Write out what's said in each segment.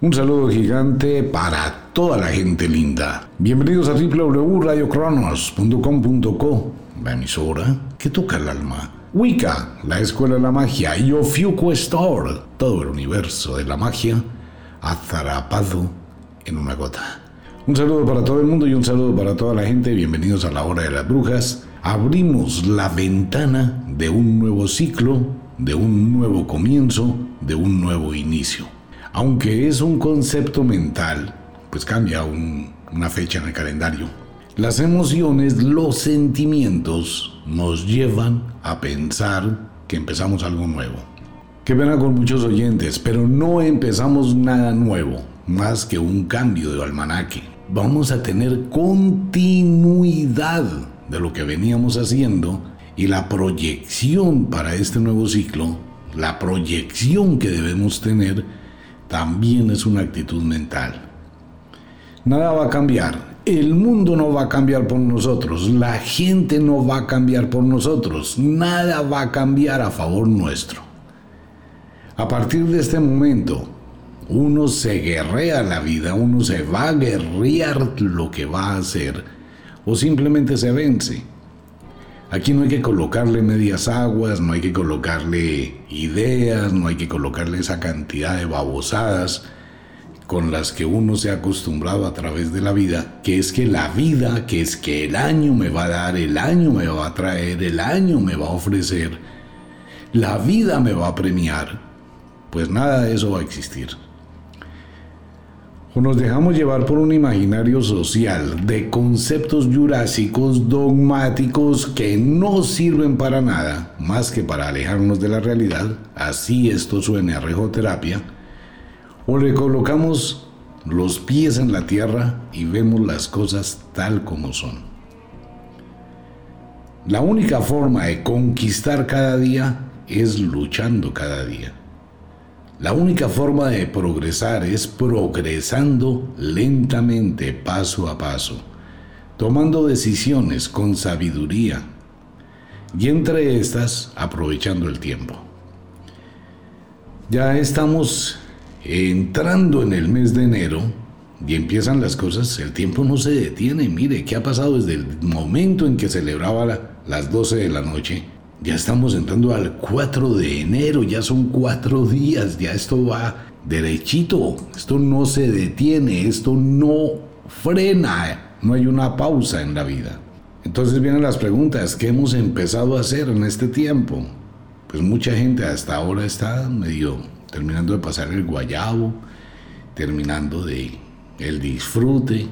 Un saludo gigante para toda la gente linda. Bienvenidos a www.radiocronos.com.co, la emisora que toca el alma. Wicca, la escuela de la magia, y Ofiuco Store, todo el universo de la magia atrapado en una gota. Un saludo para todo el mundo y un saludo para toda la gente. Bienvenidos a la hora de las brujas. Abrimos la ventana de un nuevo ciclo, de un nuevo comienzo, de un nuevo inicio aunque es un concepto mental, pues cambia una fecha en el calendario. Las emociones, los sentimientos nos llevan a pensar que empezamos algo nuevo. Qué pena con muchos oyentes, pero no empezamos nada nuevo, más que un cambio de almanaque. Vamos a tener continuidad de lo que veníamos haciendo y la proyección para este nuevo ciclo, la proyección que debemos tener también es una actitud mental. Nada va a cambiar. El mundo no va a cambiar por nosotros. La gente no va a cambiar por nosotros. Nada va a cambiar a favor nuestro. A partir de este momento, uno se guerrea la vida, uno se va a guerrear lo que va a hacer o simplemente se vence. Aquí no hay que colocarle medias aguas, no hay que colocarle ideas, no hay que colocarle esa cantidad de babosadas con las que uno se ha acostumbrado a través de la vida, que es que la vida, que es que el año me va a dar, el año me va a traer, el año me va a ofrecer, la vida me va a premiar, pues nada de eso va a existir nos dejamos llevar por un imaginario social de conceptos jurásicos dogmáticos que no sirven para nada más que para alejarnos de la realidad, así esto suene a rejoterapia, o le colocamos los pies en la tierra y vemos las cosas tal como son. La única forma de conquistar cada día es luchando cada día. La única forma de progresar es progresando lentamente, paso a paso, tomando decisiones con sabiduría y entre estas aprovechando el tiempo. Ya estamos entrando en el mes de enero y empiezan las cosas, el tiempo no se detiene. Mire, ¿qué ha pasado desde el momento en que celebraba las 12 de la noche? Ya estamos entrando al 4 de enero, ya son cuatro días, ya esto va derechito, esto no se detiene, esto no frena, no hay una pausa en la vida. Entonces vienen las preguntas, ¿qué hemos empezado a hacer en este tiempo? Pues mucha gente hasta ahora está medio terminando de pasar el guayabo, terminando de el disfrute,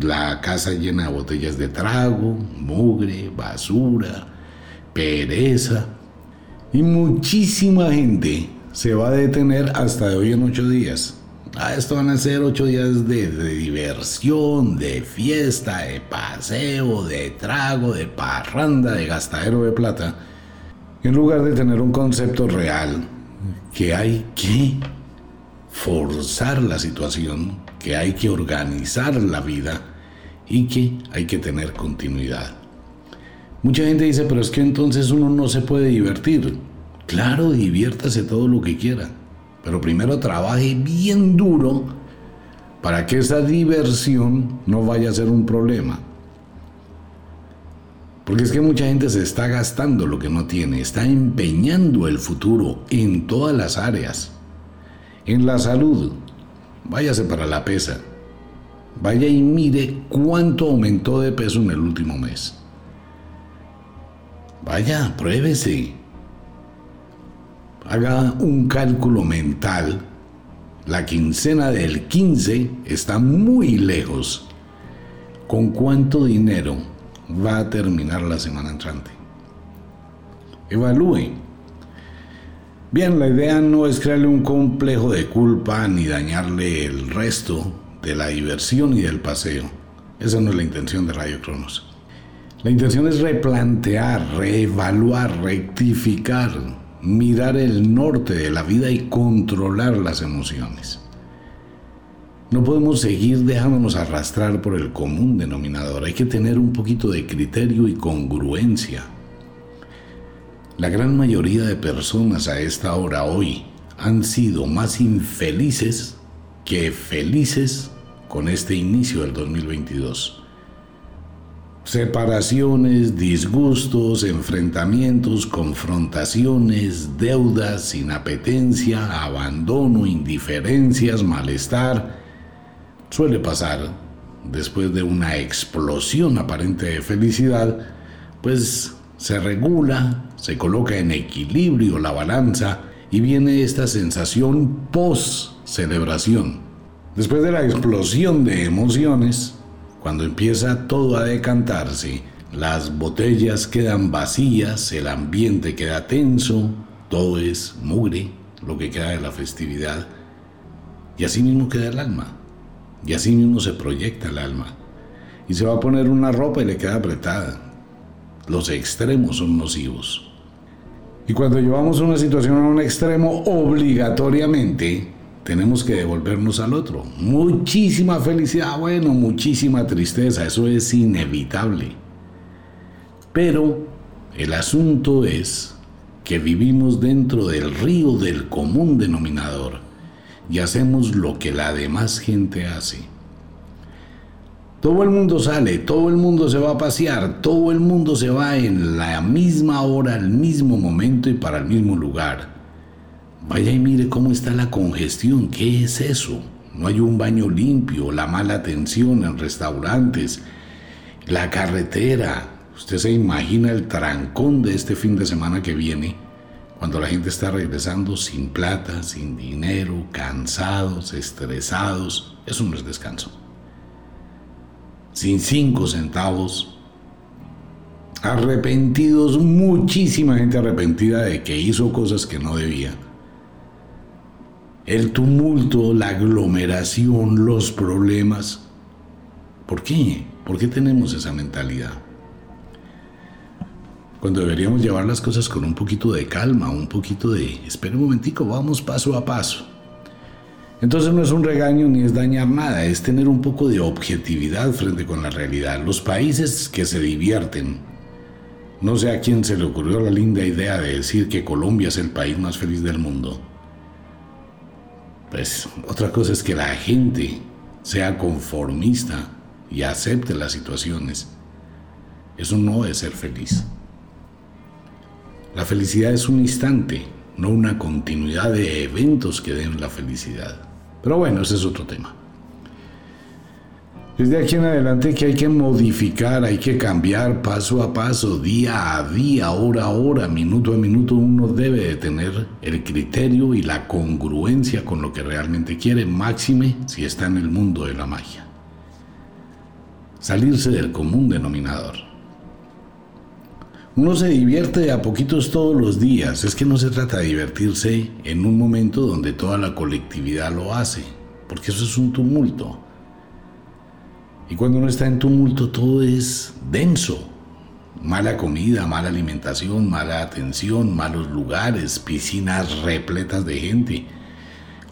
la casa llena de botellas de trago, mugre, basura, pereza. Y muchísima gente se va a detener hasta de hoy en ocho días. Ah, esto van a ser ocho días de, de, diversión, de fiesta, de paseo, de trago, de parranda, de gastadero de plata. En lugar de tener un concepto real, que hay que forzar la situación, que hay que organizar la vida y que hay que tener continuidad. Mucha gente dice, pero es que entonces uno no se puede divertir. Claro, diviértase todo lo que quiera, pero primero trabaje bien duro para que esa diversión no vaya a ser un problema. Porque es que mucha gente se está gastando lo que no tiene, está empeñando el futuro en todas las áreas. En la salud, váyase para la pesa. Vaya y mire cuánto aumentó de peso en el último mes. Vaya, pruébese. Haga un cálculo mental. La quincena del 15 está muy lejos. ¿Con cuánto dinero va a terminar la semana entrante? Evalúe. Bien, la idea no es crearle un complejo de culpa ni dañarle el resto de la diversión y del paseo. Esa no es la intención de Radio Cronos. La intención es replantear, reevaluar, rectificar, mirar el norte de la vida y controlar las emociones. No podemos seguir dejándonos arrastrar por el común denominador. Hay que tener un poquito de criterio y congruencia. La gran mayoría de personas a esta hora hoy han sido más infelices que felices con este inicio del 2022. Separaciones, disgustos, enfrentamientos, confrontaciones, deudas, inapetencia, abandono, indiferencias, malestar. Suele pasar después de una explosión aparente de felicidad, pues se regula, se coloca en equilibrio la balanza y viene esta sensación post-celebración. Después de la explosión de emociones, cuando empieza todo a decantarse, las botellas quedan vacías, el ambiente queda tenso, todo es mugre, lo que queda de la festividad. Y así mismo queda el alma. Y así mismo se proyecta el alma. Y se va a poner una ropa y le queda apretada. Los extremos son nocivos. Y cuando llevamos una situación a un extremo, obligatoriamente tenemos que devolvernos al otro. Muchísima felicidad, bueno, muchísima tristeza, eso es inevitable. Pero el asunto es que vivimos dentro del río del común denominador y hacemos lo que la demás gente hace. Todo el mundo sale, todo el mundo se va a pasear, todo el mundo se va en la misma hora, al mismo momento y para el mismo lugar. Vaya y mire cómo está la congestión. ¿Qué es eso? No hay un baño limpio, la mala atención en restaurantes, la carretera. Usted se imagina el trancón de este fin de semana que viene, cuando la gente está regresando sin plata, sin dinero, cansados, estresados. Eso no es descanso. Sin cinco centavos, arrepentidos, muchísima gente arrepentida de que hizo cosas que no debía el tumulto, la aglomeración, los problemas. ¿Por qué? ¿Por qué tenemos esa mentalidad? Cuando deberíamos llevar las cosas con un poquito de calma, un poquito de, espera un momentico, vamos paso a paso. Entonces no es un regaño ni es dañar nada, es tener un poco de objetividad frente con la realidad. Los países que se divierten, no sé a quién se le ocurrió la linda idea de decir que Colombia es el país más feliz del mundo. Pues otra cosa es que la gente sea conformista y acepte las situaciones. Eso no es ser feliz. La felicidad es un instante, no una continuidad de eventos que den la felicidad. Pero bueno, ese es otro tema. Desde aquí en adelante que hay que modificar, hay que cambiar paso a paso, día a día, hora a hora, minuto a minuto. Uno debe de tener el criterio y la congruencia con lo que realmente quiere, máxime si está en el mundo de la magia. Salirse del común denominador. Uno se divierte a poquitos todos los días. Es que no se trata de divertirse en un momento donde toda la colectividad lo hace, porque eso es un tumulto. Y cuando uno está en tumulto todo es denso. Mala comida, mala alimentación, mala atención, malos lugares, piscinas repletas de gente.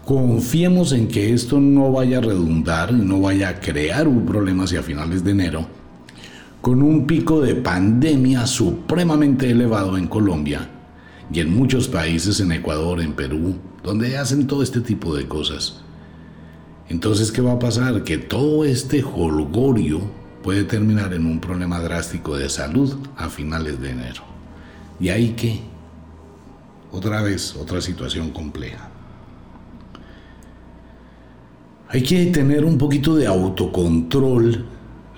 Confiemos en que esto no vaya a redundar no vaya a crear un problema hacia finales de enero, con un pico de pandemia supremamente elevado en Colombia y en muchos países, en Ecuador, en Perú, donde hacen todo este tipo de cosas. Entonces, ¿qué va a pasar? Que todo este holgorio puede terminar en un problema drástico de salud a finales de enero. Y ahí que, otra vez, otra situación compleja. Hay que tener un poquito de autocontrol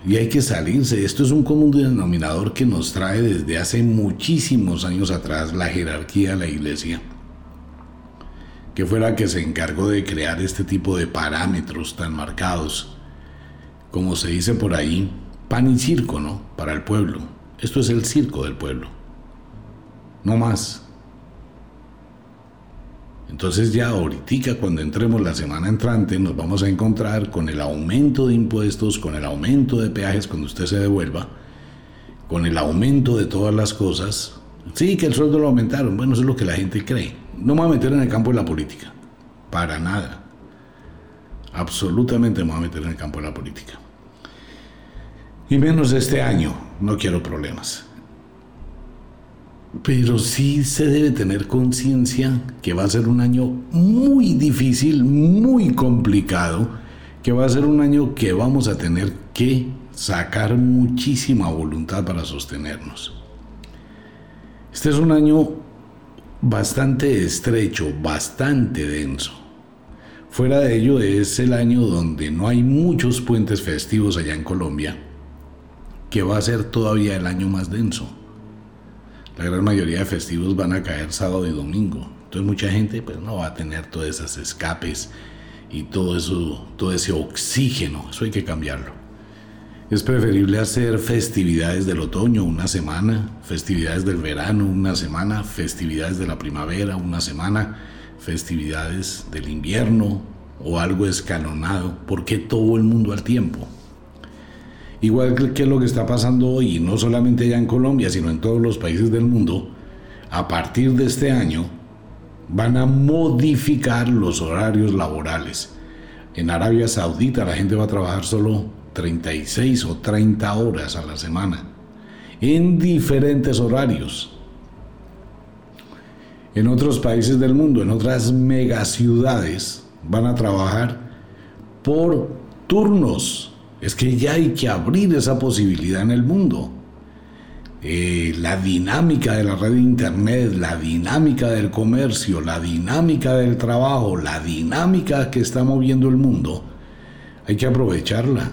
y hay que salirse. Esto es un común denominador que nos trae desde hace muchísimos años atrás la jerarquía de la iglesia que fue la que se encargó de crear este tipo de parámetros tan marcados, como se dice por ahí, pan y circo, ¿no? Para el pueblo. Esto es el circo del pueblo. No más. Entonces ya ahorita cuando entremos la semana entrante nos vamos a encontrar con el aumento de impuestos, con el aumento de peajes cuando usted se devuelva, con el aumento de todas las cosas. Sí, que el sueldo lo aumentaron. Bueno, eso es lo que la gente cree. No me voy a meter en el campo de la política. Para nada. Absolutamente me voy a meter en el campo de la política. Y menos este año. No quiero problemas. pero sí se debe tener conciencia que va a ser un año muy difícil, muy complicado, que va a ser un año que vamos a tener que sacar muchísima voluntad para sostenernos. Este es un año bastante estrecho, bastante denso. Fuera de ello es el año donde no hay muchos puentes festivos allá en Colombia, que va a ser todavía el año más denso. La gran mayoría de festivos van a caer sábado y domingo. Entonces mucha gente pues no va a tener todas esas escapes y todo eso, todo ese oxígeno. Eso hay que cambiarlo. Es preferible hacer festividades del otoño una semana, festividades del verano una semana, festividades de la primavera una semana, festividades del invierno o algo escalonado. porque todo el mundo al tiempo? Igual que lo que está pasando hoy, no solamente ya en Colombia, sino en todos los países del mundo, a partir de este año van a modificar los horarios laborales. En Arabia Saudita la gente va a trabajar solo 36 o 30 horas a la semana, en diferentes horarios. En otros países del mundo, en otras megaciudades, van a trabajar por turnos. Es que ya hay que abrir esa posibilidad en el mundo. Eh, la dinámica de la red de Internet, la dinámica del comercio, la dinámica del trabajo, la dinámica que está moviendo el mundo, hay que aprovecharla.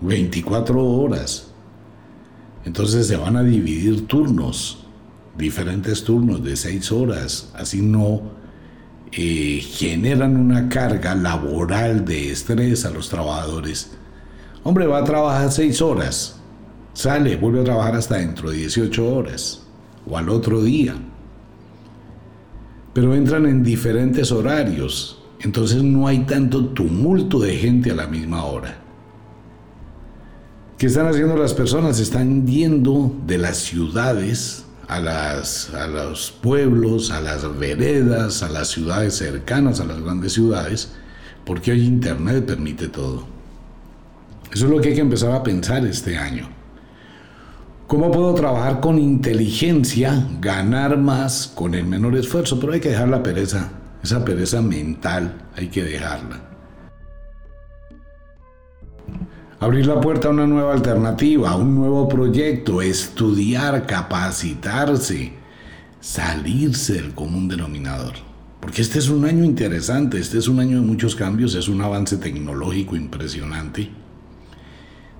24 horas. Entonces se van a dividir turnos, diferentes turnos de 6 horas, así no eh, generan una carga laboral de estrés a los trabajadores. Hombre, va a trabajar 6 horas, sale, vuelve a trabajar hasta dentro de 18 horas o al otro día. Pero entran en diferentes horarios, entonces no hay tanto tumulto de gente a la misma hora. ¿Qué están haciendo las personas? Están yendo de las ciudades a, las, a los pueblos, a las veredas, a las ciudades cercanas a las grandes ciudades, porque hoy Internet permite todo. Eso es lo que hay que empezar a pensar este año. ¿Cómo puedo trabajar con inteligencia, ganar más con el menor esfuerzo? Pero hay que dejar la pereza, esa pereza mental, hay que dejarla abrir la puerta a una nueva alternativa, a un nuevo proyecto, estudiar, capacitarse, salirse del común denominador. Porque este es un año interesante, este es un año de muchos cambios, es un avance tecnológico impresionante.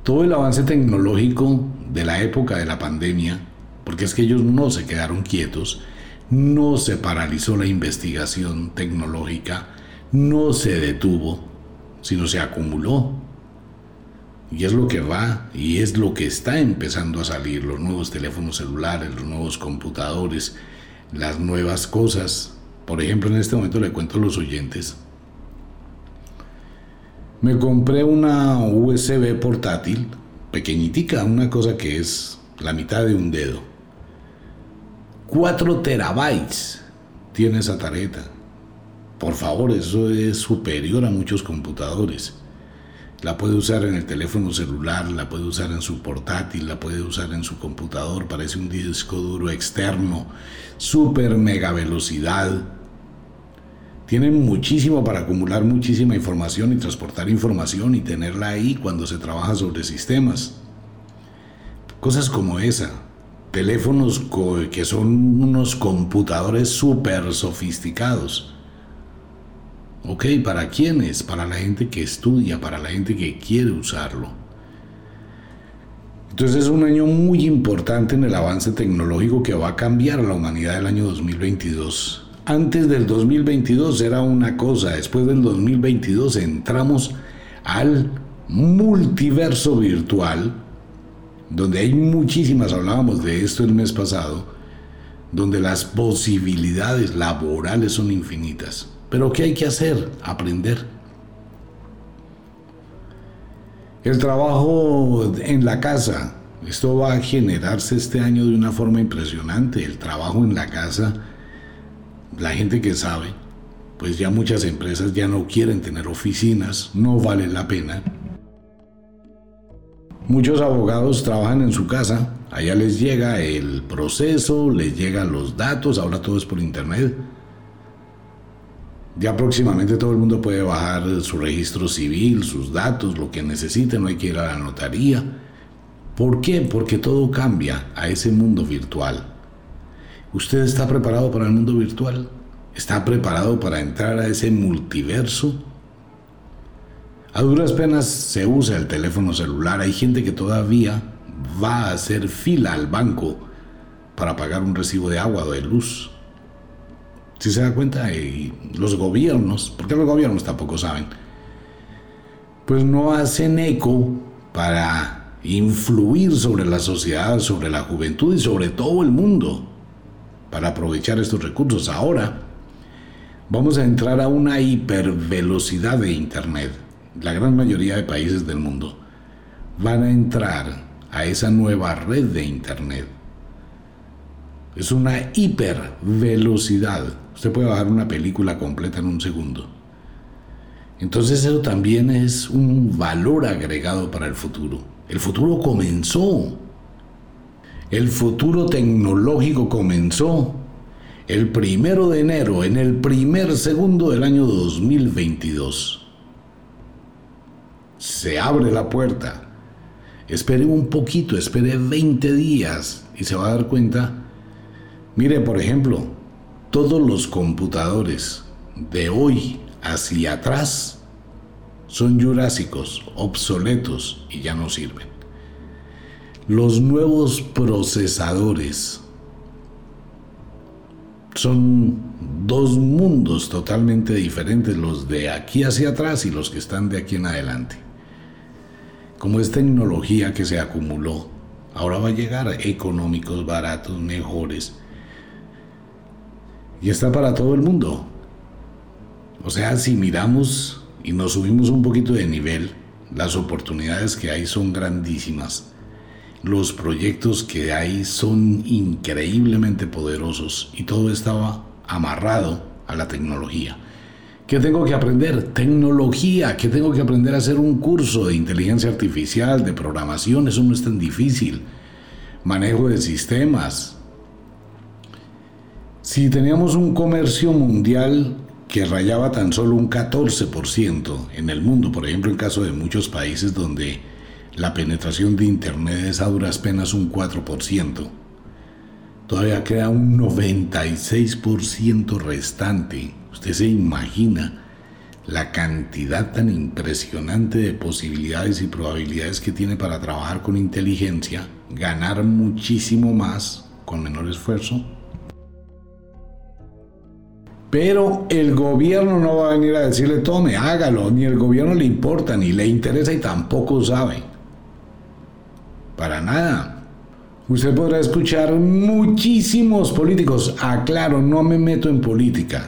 Todo el avance tecnológico de la época de la pandemia, porque es que ellos no se quedaron quietos, no se paralizó la investigación tecnológica, no se detuvo, sino se acumuló y es lo que va y es lo que está empezando a salir, los nuevos teléfonos celulares, los nuevos computadores, las nuevas cosas. Por ejemplo, en este momento le cuento a los oyentes. Me compré una USB portátil, pequeñitica, una cosa que es la mitad de un dedo. 4 terabytes tiene esa tarjeta. Por favor, eso es superior a muchos computadores. La puede usar en el teléfono celular, la puede usar en su portátil, la puede usar en su computador, parece un disco duro externo, super mega velocidad. Tiene muchísimo para acumular muchísima información y transportar información y tenerla ahí cuando se trabaja sobre sistemas. Cosas como esa. Teléfonos que son unos computadores súper sofisticados Ok, ¿para quiénes? Para la gente que estudia, para la gente que quiere usarlo. Entonces es un año muy importante en el avance tecnológico que va a cambiar a la humanidad del año 2022. Antes del 2022 era una cosa, después del 2022 entramos al multiverso virtual, donde hay muchísimas, hablábamos de esto el mes pasado, donde las posibilidades laborales son infinitas. Pero ¿qué hay que hacer? Aprender. El trabajo en la casa. Esto va a generarse este año de una forma impresionante. El trabajo en la casa, la gente que sabe, pues ya muchas empresas ya no quieren tener oficinas, no vale la pena. Muchos abogados trabajan en su casa, allá les llega el proceso, les llegan los datos, ahora todo es por internet. Ya próximamente todo el mundo puede bajar su registro civil, sus datos, lo que necesite, no hay que ir a la notaría. ¿Por qué? Porque todo cambia a ese mundo virtual. ¿Usted está preparado para el mundo virtual? ¿Está preparado para entrar a ese multiverso? A duras penas se usa el teléfono celular. Hay gente que todavía va a hacer fila al banco para pagar un recibo de agua o de luz. Si se da cuenta, los gobiernos, porque los gobiernos tampoco saben, pues no hacen eco para influir sobre la sociedad, sobre la juventud y sobre todo el mundo para aprovechar estos recursos. Ahora vamos a entrar a una hipervelocidad de Internet la gran mayoría de países del mundo, van a entrar a esa nueva red de Internet. Es una hipervelocidad. Usted puede bajar una película completa en un segundo. Entonces eso también es un valor agregado para el futuro. El futuro comenzó. El futuro tecnológico comenzó el primero de enero, en el primer segundo del año 2022 se abre la puerta. Espere un poquito, espere 20 días y se va a dar cuenta. Mire, por ejemplo, todos los computadores de hoy hacia atrás son jurásicos, obsoletos y ya no sirven. Los nuevos procesadores son dos mundos totalmente diferentes, los de aquí hacia atrás y los que están de aquí en adelante como es tecnología que se acumuló, ahora va a llegar económicos, baratos, mejores. Y está para todo el mundo. O sea, si miramos y nos subimos un poquito de nivel, las oportunidades que hay son grandísimas. Los proyectos que hay son increíblemente poderosos y todo estaba amarrado a la tecnología. ¿Qué tengo que aprender? Tecnología. ¿Qué tengo que aprender a hacer un curso de inteligencia artificial, de programación? Eso no es tan difícil. Manejo de sistemas. Si teníamos un comercio mundial que rayaba tan solo un 14% en el mundo, por ejemplo, en caso de muchos países donde la penetración de Internet es a duras penas un 4%, todavía queda un 96% restante Usted se imagina la cantidad tan impresionante de posibilidades y probabilidades que tiene para trabajar con inteligencia, ganar muchísimo más con menor esfuerzo. Pero el gobierno no va a venir a decirle, tome, hágalo, ni el gobierno le importa, ni le interesa y tampoco sabe. Para nada. Usted podrá escuchar muchísimos políticos, aclaro, no me meto en política,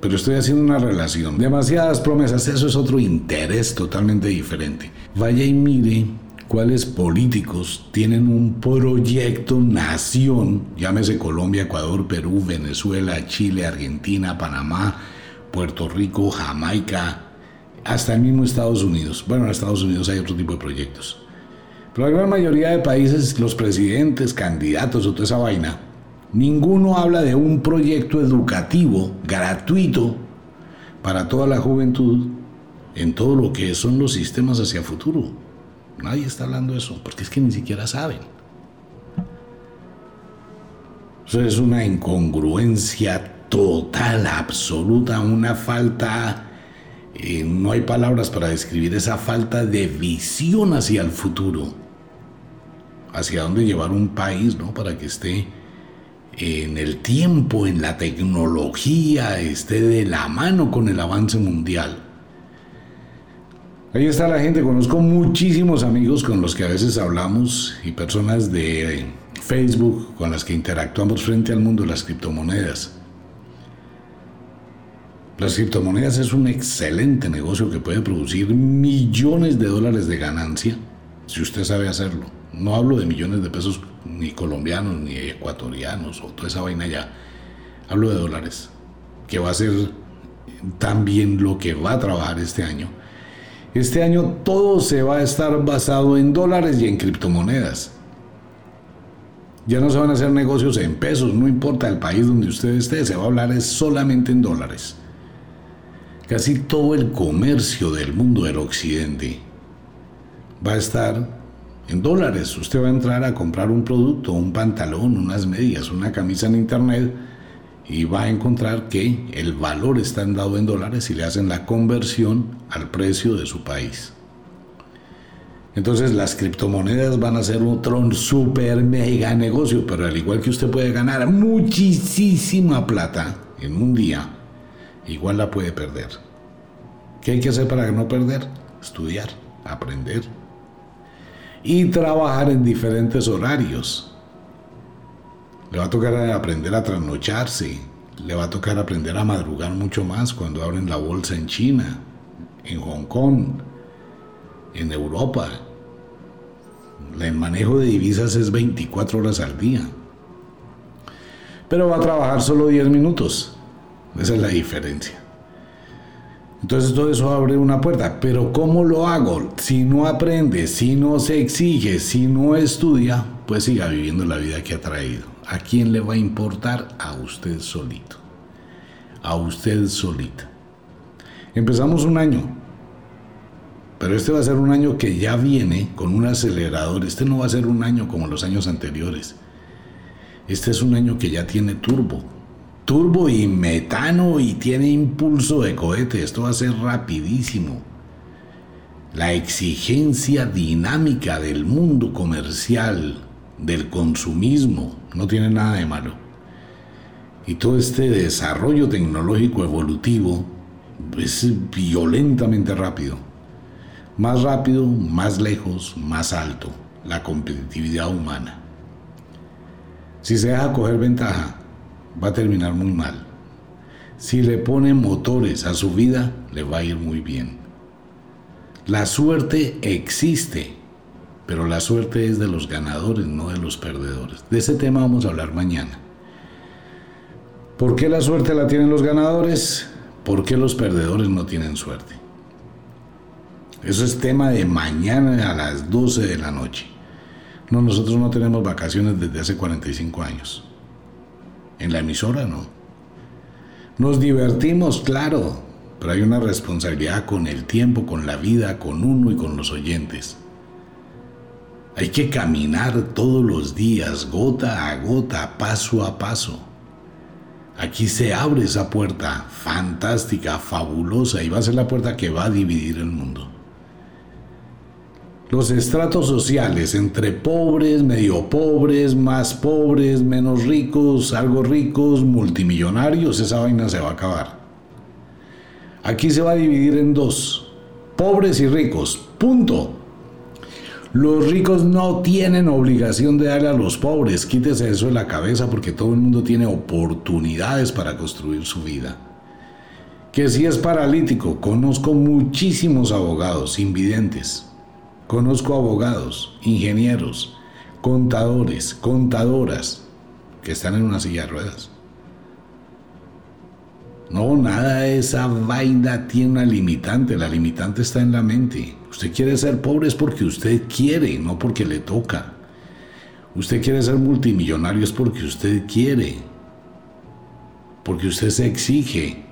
pero estoy haciendo una relación. Demasiadas promesas, eso es otro interés totalmente diferente. Vaya y mire cuáles políticos tienen un proyecto nación, llámese Colombia, Ecuador, Perú, Venezuela, Chile, Argentina, Panamá, Puerto Rico, Jamaica, hasta el mismo Estados Unidos. Bueno, en Estados Unidos hay otro tipo de proyectos. Pero la gran mayoría de países, los presidentes, candidatos o toda esa vaina, Ninguno habla de un proyecto educativo gratuito para toda la juventud en todo lo que son los sistemas hacia futuro. Nadie está hablando de eso, porque es que ni siquiera saben. Eso es una incongruencia total, absoluta, una falta, eh, no hay palabras para describir esa falta de visión hacia el futuro, hacia dónde llevar un país, ¿no? Para que esté en el tiempo, en la tecnología, esté de la mano con el avance mundial. Ahí está la gente, conozco muchísimos amigos con los que a veces hablamos y personas de Facebook con las que interactuamos frente al mundo de las criptomonedas. Las criptomonedas es un excelente negocio que puede producir millones de dólares de ganancia si usted sabe hacerlo. No hablo de millones de pesos ni colombianos, ni ecuatorianos, o toda esa vaina ya. Hablo de dólares, que va a ser también lo que va a trabajar este año. Este año todo se va a estar basado en dólares y en criptomonedas. Ya no se van a hacer negocios en pesos, no importa el país donde usted esté, se va a hablar solamente en dólares. Casi todo el comercio del mundo del occidente va a estar en dólares. Usted va a entrar a comprar un producto, un pantalón, unas medias, una camisa en internet y va a encontrar que el valor está dado en dólares y le hacen la conversión al precio de su país. Entonces las criptomonedas van a ser otro super mega negocio, pero al igual que usted puede ganar muchísima plata en un día, igual la puede perder. ¿Qué hay que hacer para no perder? Estudiar, aprender y trabajar en diferentes horarios. Le va a tocar aprender a trasnocharse, le va a tocar aprender a madrugar mucho más cuando abren la bolsa en China, en Hong Kong, en Europa. El manejo de divisas es 24 horas al día. Pero va a trabajar solo 10 minutos. Esa es la diferencia. Entonces todo eso abre una puerta. Pero ¿cómo lo hago? Si no aprende, si no se exige, si no estudia, pues siga viviendo la vida que ha traído. ¿A quién le va a importar? A usted solito. A usted solita. Empezamos un año. Pero este va a ser un año que ya viene con un acelerador. Este no va a ser un año como los años anteriores. Este es un año que ya tiene turbo. Turbo y metano y tiene impulso de cohete. Esto va a ser rapidísimo. La exigencia dinámica del mundo comercial, del consumismo, no tiene nada de malo. Y todo este desarrollo tecnológico evolutivo es violentamente rápido. Más rápido, más lejos, más alto. La competitividad humana. Si se deja coger ventaja, va a terminar muy mal. Si le pone motores a su vida, le va a ir muy bien. La suerte existe, pero la suerte es de los ganadores, no de los perdedores. De ese tema vamos a hablar mañana. ¿Por qué la suerte la tienen los ganadores? ¿Por qué los perdedores no tienen suerte? Eso es tema de mañana a las 12 de la noche. No, nosotros no tenemos vacaciones desde hace 45 años. En la emisora no. Nos divertimos, claro, pero hay una responsabilidad con el tiempo, con la vida, con uno y con los oyentes. Hay que caminar todos los días, gota a gota, paso a paso. Aquí se abre esa puerta fantástica, fabulosa, y va a ser la puerta que va a dividir el mundo los estratos sociales entre pobres, medio pobres, más pobres, menos ricos, algo ricos, multimillonarios, esa vaina se va a acabar. Aquí se va a dividir en dos, pobres y ricos, punto. Los ricos no tienen obligación de darle a los pobres, quítese eso de la cabeza porque todo el mundo tiene oportunidades para construir su vida. Que si es paralítico, conozco muchísimos abogados invidentes Conozco abogados, ingenieros, contadores, contadoras que están en una silla de ruedas. No, nada de esa vaina tiene una limitante. La limitante está en la mente. Usted quiere ser pobre es porque usted quiere, no porque le toca. Usted quiere ser multimillonario es porque usted quiere. Porque usted se exige.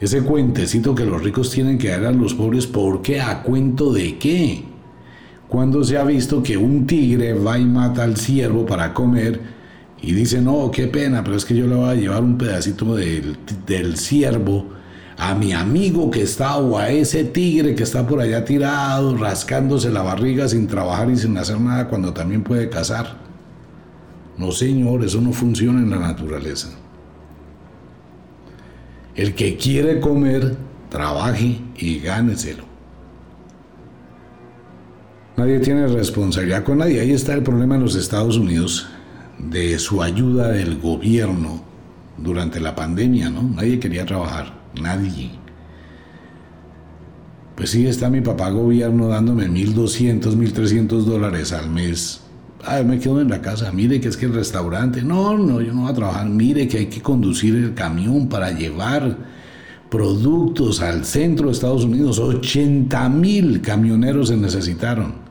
Ese cuentecito que los ricos tienen que dar a los pobres, ¿por qué? ¿A cuento de qué? Cuando se ha visto que un tigre va y mata al ciervo para comer y dice, no, qué pena, pero es que yo le voy a llevar un pedacito del, del ciervo a mi amigo que está o a ese tigre que está por allá tirado, rascándose la barriga sin trabajar y sin hacer nada cuando también puede cazar. No, señor, eso no funciona en la naturaleza. El que quiere comer, trabaje y gáneselo. Nadie tiene responsabilidad con nadie. Ahí está el problema en los Estados Unidos de su ayuda del gobierno durante la pandemia, ¿no? Nadie quería trabajar, nadie. Pues sí, está mi papá gobierno dándome 1.200, 1.300 dólares al mes. Ay, me quedo en la casa. Mire que es que el restaurante. No, no, yo no voy a trabajar. Mire que hay que conducir el camión para llevar productos al centro de Estados Unidos. 80 mil camioneros se necesitaron.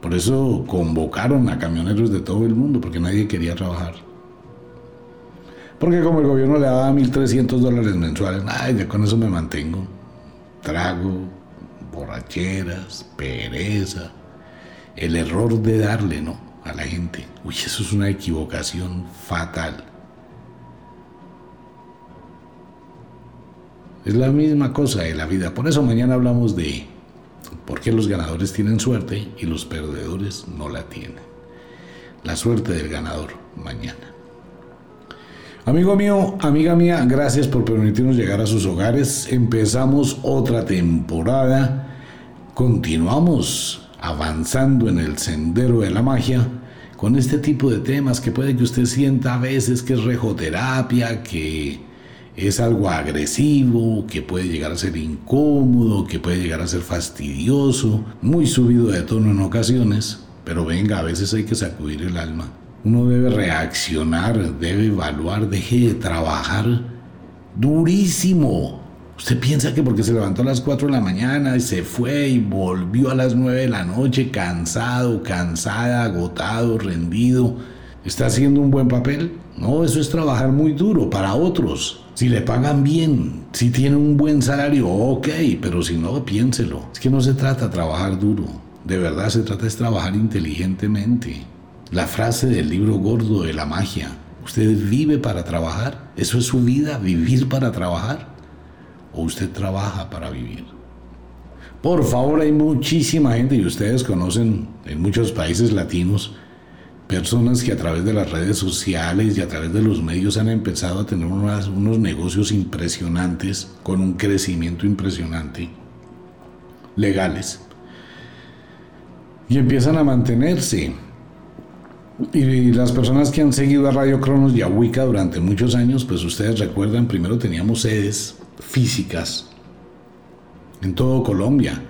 Por eso convocaron a camioneros de todo el mundo, porque nadie quería trabajar. Porque como el gobierno le daba 1.300 dólares mensuales, ay, ya con eso me mantengo. Trago, borracheras, pereza. El error de darle, ¿no? A la gente. Uy, eso es una equivocación fatal. Es la misma cosa de la vida. Por eso mañana hablamos de por qué los ganadores tienen suerte y los perdedores no la tienen. La suerte del ganador mañana. Amigo mío, amiga mía, gracias por permitirnos llegar a sus hogares. Empezamos otra temporada. Continuamos avanzando en el sendero de la magia con este tipo de temas que puede que usted sienta a veces que es rejoterapia, que es algo agresivo, que puede llegar a ser incómodo, que puede llegar a ser fastidioso, muy subido de tono en ocasiones, pero venga, a veces hay que sacudir el alma. Uno debe reaccionar, debe evaluar, deje de trabajar durísimo. Usted piensa que porque se levantó a las 4 de la mañana y se fue y volvió a las 9 de la noche cansado, cansada, agotado, rendido, está haciendo un buen papel. No, eso es trabajar muy duro para otros. Si le pagan bien, si tiene un buen salario, ok, pero si no, piénselo. Es que no se trata de trabajar duro, de verdad se trata de trabajar inteligentemente. La frase del libro gordo de la magia, ¿usted vive para trabajar? ¿Eso es su vida, vivir para trabajar? ¿O usted trabaja para vivir? Por favor, hay muchísima gente y ustedes conocen en muchos países latinos personas que a través de las redes sociales y a través de los medios han empezado a tener unos negocios impresionantes, con un crecimiento impresionante, legales. Y empiezan a mantenerse. Y las personas que han seguido a Radio Cronos y a Wicca durante muchos años, pues ustedes recuerdan, primero teníamos sedes físicas en todo Colombia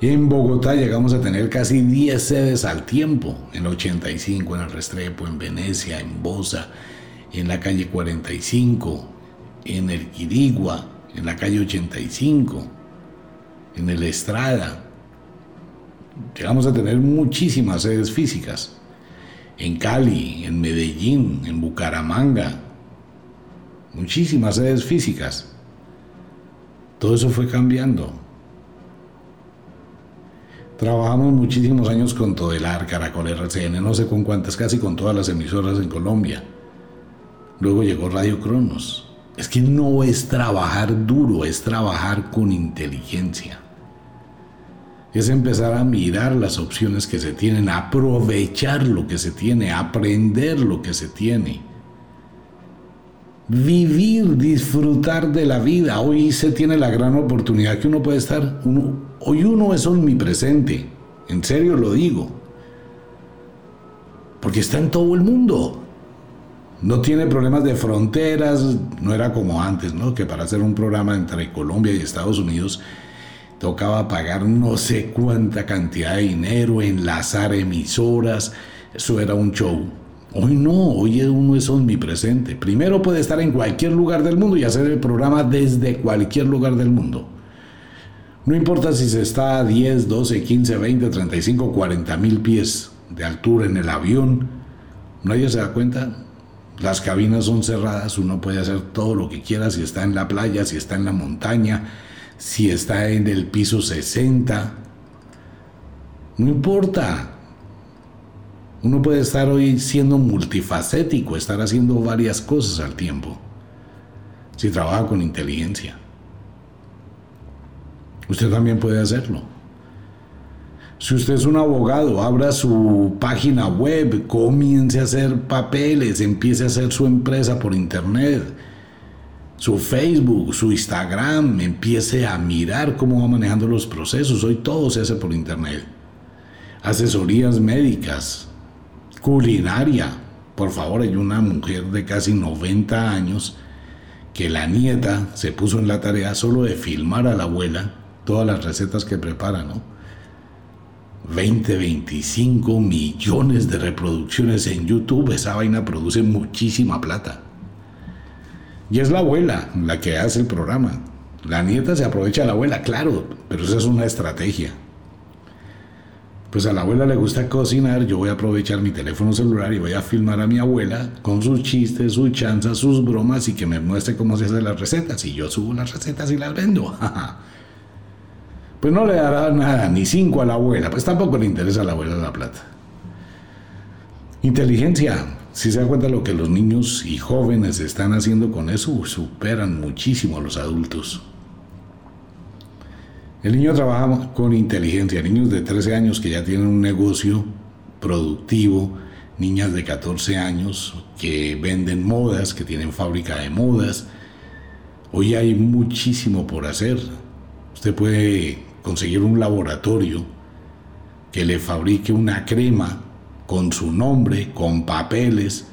en Bogotá llegamos a tener casi 10 sedes al tiempo, en 85, en el Restrepo, en Venecia, en Bosa, en la calle 45, en el Quirigua, en la calle 85, en el Estrada. Llegamos a tener muchísimas sedes físicas. En Cali, en Medellín, en Bucaramanga. Muchísimas sedes físicas. Todo eso fue cambiando. Trabajamos muchísimos años con Todelar, Caracol, RCN, no sé con cuántas, casi con todas las emisoras en Colombia. Luego llegó Radio Cronos. Es que no es trabajar duro, es trabajar con inteligencia. Es empezar a mirar las opciones que se tienen, aprovechar lo que se tiene, aprender lo que se tiene. Vivir, disfrutar de la vida. Hoy se tiene la gran oportunidad que uno puede estar, uno Hoy uno es omnipresente, en serio lo digo, porque está en todo el mundo. No tiene problemas de fronteras, no era como antes, ¿no? Que para hacer un programa entre Colombia y Estados Unidos tocaba pagar no sé cuánta cantidad de dinero, enlazar emisoras, eso era un show. Hoy no, hoy uno es omnipresente. Primero puede estar en cualquier lugar del mundo y hacer el programa desde cualquier lugar del mundo. No importa si se está a 10, 12, 15, 20, 35, 40 mil pies de altura en el avión, nadie se da cuenta. Las cabinas son cerradas, uno puede hacer todo lo que quiera, si está en la playa, si está en la montaña, si está en el piso 60. No importa. Uno puede estar hoy siendo multifacético, estar haciendo varias cosas al tiempo, si trabaja con inteligencia. Usted también puede hacerlo. Si usted es un abogado, abra su página web, comience a hacer papeles, empiece a hacer su empresa por internet, su Facebook, su Instagram, empiece a mirar cómo va manejando los procesos. Hoy todo se hace por internet. Asesorías médicas, culinaria. Por favor, hay una mujer de casi 90 años que la nieta se puso en la tarea solo de filmar a la abuela todas las recetas que prepara, ¿no? 20, 25 millones de reproducciones en YouTube, esa vaina produce muchísima plata. Y es la abuela la que hace el programa. La nieta se aprovecha de la abuela, claro, pero esa es una estrategia. Pues a la abuela le gusta cocinar, yo voy a aprovechar mi teléfono celular y voy a filmar a mi abuela con sus chistes, sus chanzas, sus bromas y que me muestre cómo se hacen las recetas. Y yo subo las recetas y las vendo. pues no le dará nada, ni cinco a la abuela, pues tampoco le interesa a la abuela la plata. Inteligencia, si se da cuenta lo que los niños y jóvenes están haciendo con eso, superan muchísimo a los adultos. El niño trabaja con inteligencia, niños de 13 años que ya tienen un negocio productivo, niñas de 14 años que venden modas, que tienen fábrica de modas. Hoy hay muchísimo por hacer. Usted puede conseguir un laboratorio que le fabrique una crema con su nombre, con papeles.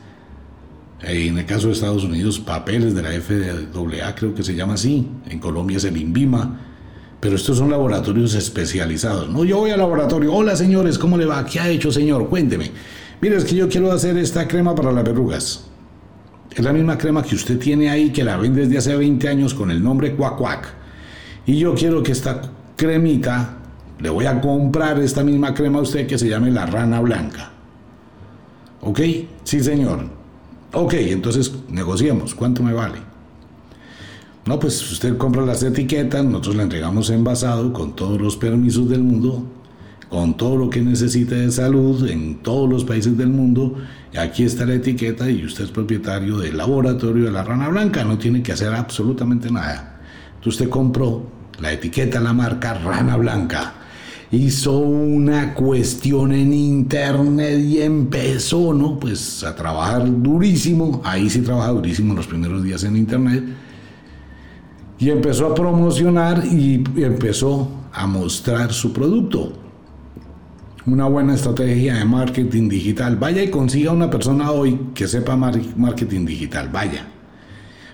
En el caso de Estados Unidos, papeles de la FAA, creo que se llama así. En Colombia es el INVIMA. Pero estos son laboratorios especializados. No, yo voy al laboratorio. Hola, señores, ¿cómo le va? ¿Qué ha hecho, señor? Cuénteme. Mire, es que yo quiero hacer esta crema para las verrugas. Es la misma crema que usted tiene ahí, que la vende desde hace 20 años con el nombre Cuac Cuac. Y yo quiero que esta cremita, le voy a comprar esta misma crema a usted que se llame la rana blanca. ¿Ok? Sí, señor. Ok, entonces negociemos. ¿Cuánto me vale? No, pues usted compra las etiquetas, nosotros le entregamos envasado con todos los permisos del mundo, con todo lo que necesite de salud en todos los países del mundo. Aquí está la etiqueta y usted es propietario del laboratorio de la rana blanca, no tiene que hacer absolutamente nada. Entonces usted compró la etiqueta, la marca rana blanca hizo una cuestión en internet y empezó, ¿no? Pues a trabajar durísimo, ahí sí trabaja durísimo los primeros días en internet, y empezó a promocionar y empezó a mostrar su producto. Una buena estrategia de marketing digital. Vaya y consiga una persona hoy que sepa marketing digital, vaya.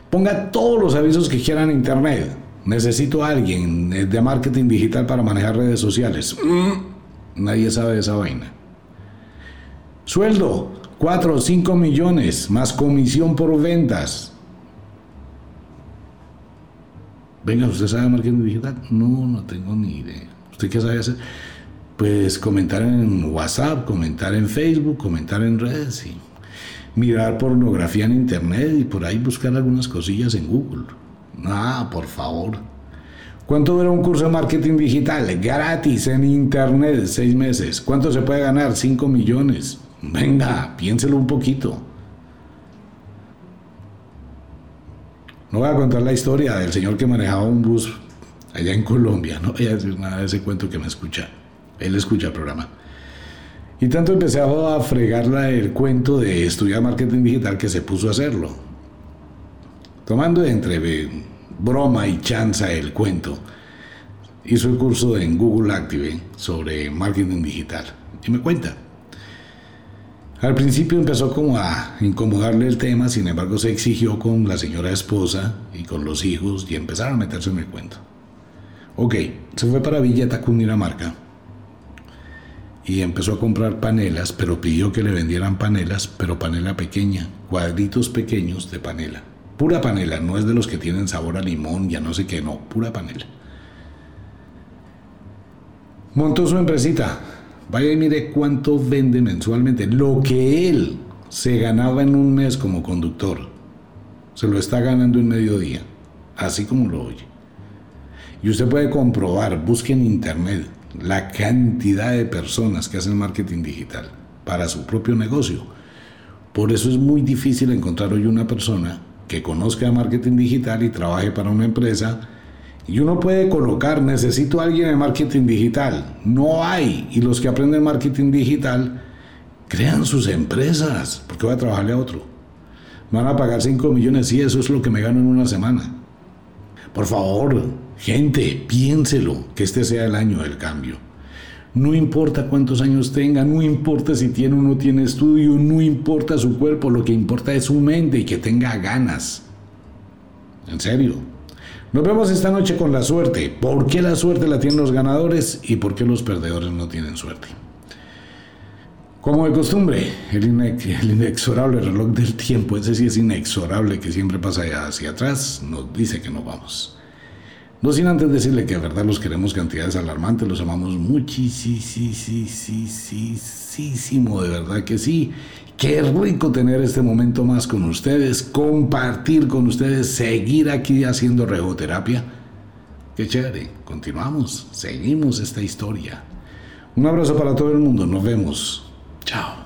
Ponga todos los avisos que quieran en internet Necesito a alguien de marketing digital para manejar redes sociales. Mm, nadie sabe de esa vaina. Sueldo, 4 o 5 millones, más comisión por ventas. Venga, ¿usted sabe marketing digital? No, no tengo ni idea. ¿Usted qué sabe hacer? Pues comentar en WhatsApp, comentar en Facebook, comentar en redes y mirar pornografía en Internet y por ahí buscar algunas cosillas en Google. Ah, por favor. ¿Cuánto dura un curso de marketing digital? Gratis en internet, seis meses. ¿Cuánto se puede ganar? Cinco millones. Venga, piénselo un poquito. No voy a contar la historia del señor que manejaba un bus allá en Colombia. No voy a decir nada de ese cuento que me escucha. Él escucha el programa. Y tanto empecé a fregarla el cuento de estudiar marketing digital que se puso a hacerlo. Tomando entre broma y chanza el cuento, hizo el curso en Google Active sobre marketing digital y me cuenta. Al principio empezó como a incomodarle el tema, sin embargo se exigió con la señora esposa y con los hijos y empezaron a meterse en el cuento. Ok, se fue para Villa Cundinamarca y empezó a comprar panelas, pero pidió que le vendieran panelas, pero panela pequeña, cuadritos pequeños de panela. Pura panela, no es de los que tienen sabor a limón, ya no sé qué, no, pura panela. Montó su empresita. Vaya y mire cuánto vende mensualmente. Lo que él se ganaba en un mes como conductor, se lo está ganando en mediodía, así como lo oye. Y usted puede comprobar, busque en internet la cantidad de personas que hacen marketing digital para su propio negocio. Por eso es muy difícil encontrar hoy una persona que conozca marketing digital y trabaje para una empresa. Y uno puede colocar, necesito a alguien de marketing digital. No hay. Y los que aprenden marketing digital crean sus empresas. porque voy a trabajarle a otro? van a pagar 5 millones y eso es lo que me gano en una semana. Por favor, gente, piénselo que este sea el año del cambio. No importa cuántos años tenga, no importa si tiene o no tiene estudio, no importa su cuerpo, lo que importa es su mente y que tenga ganas. En serio. Nos vemos esta noche con la suerte. ¿Por qué la suerte la tienen los ganadores y por qué los perdedores no tienen suerte? Como de costumbre, el, inexorable reloj del tiempo, ese sí es inexorable que siempre pasa hacia atrás, nos dice que nos vamos. No sin antes decirle que de verdad los queremos cantidades alarmantes, los amamos muchísimo, de verdad que sí. Qué rico tener este momento más con ustedes, compartir con ustedes, seguir aquí haciendo regoterapia. Qué chévere, continuamos, seguimos esta historia. Un abrazo para todo el mundo, nos vemos. Chao.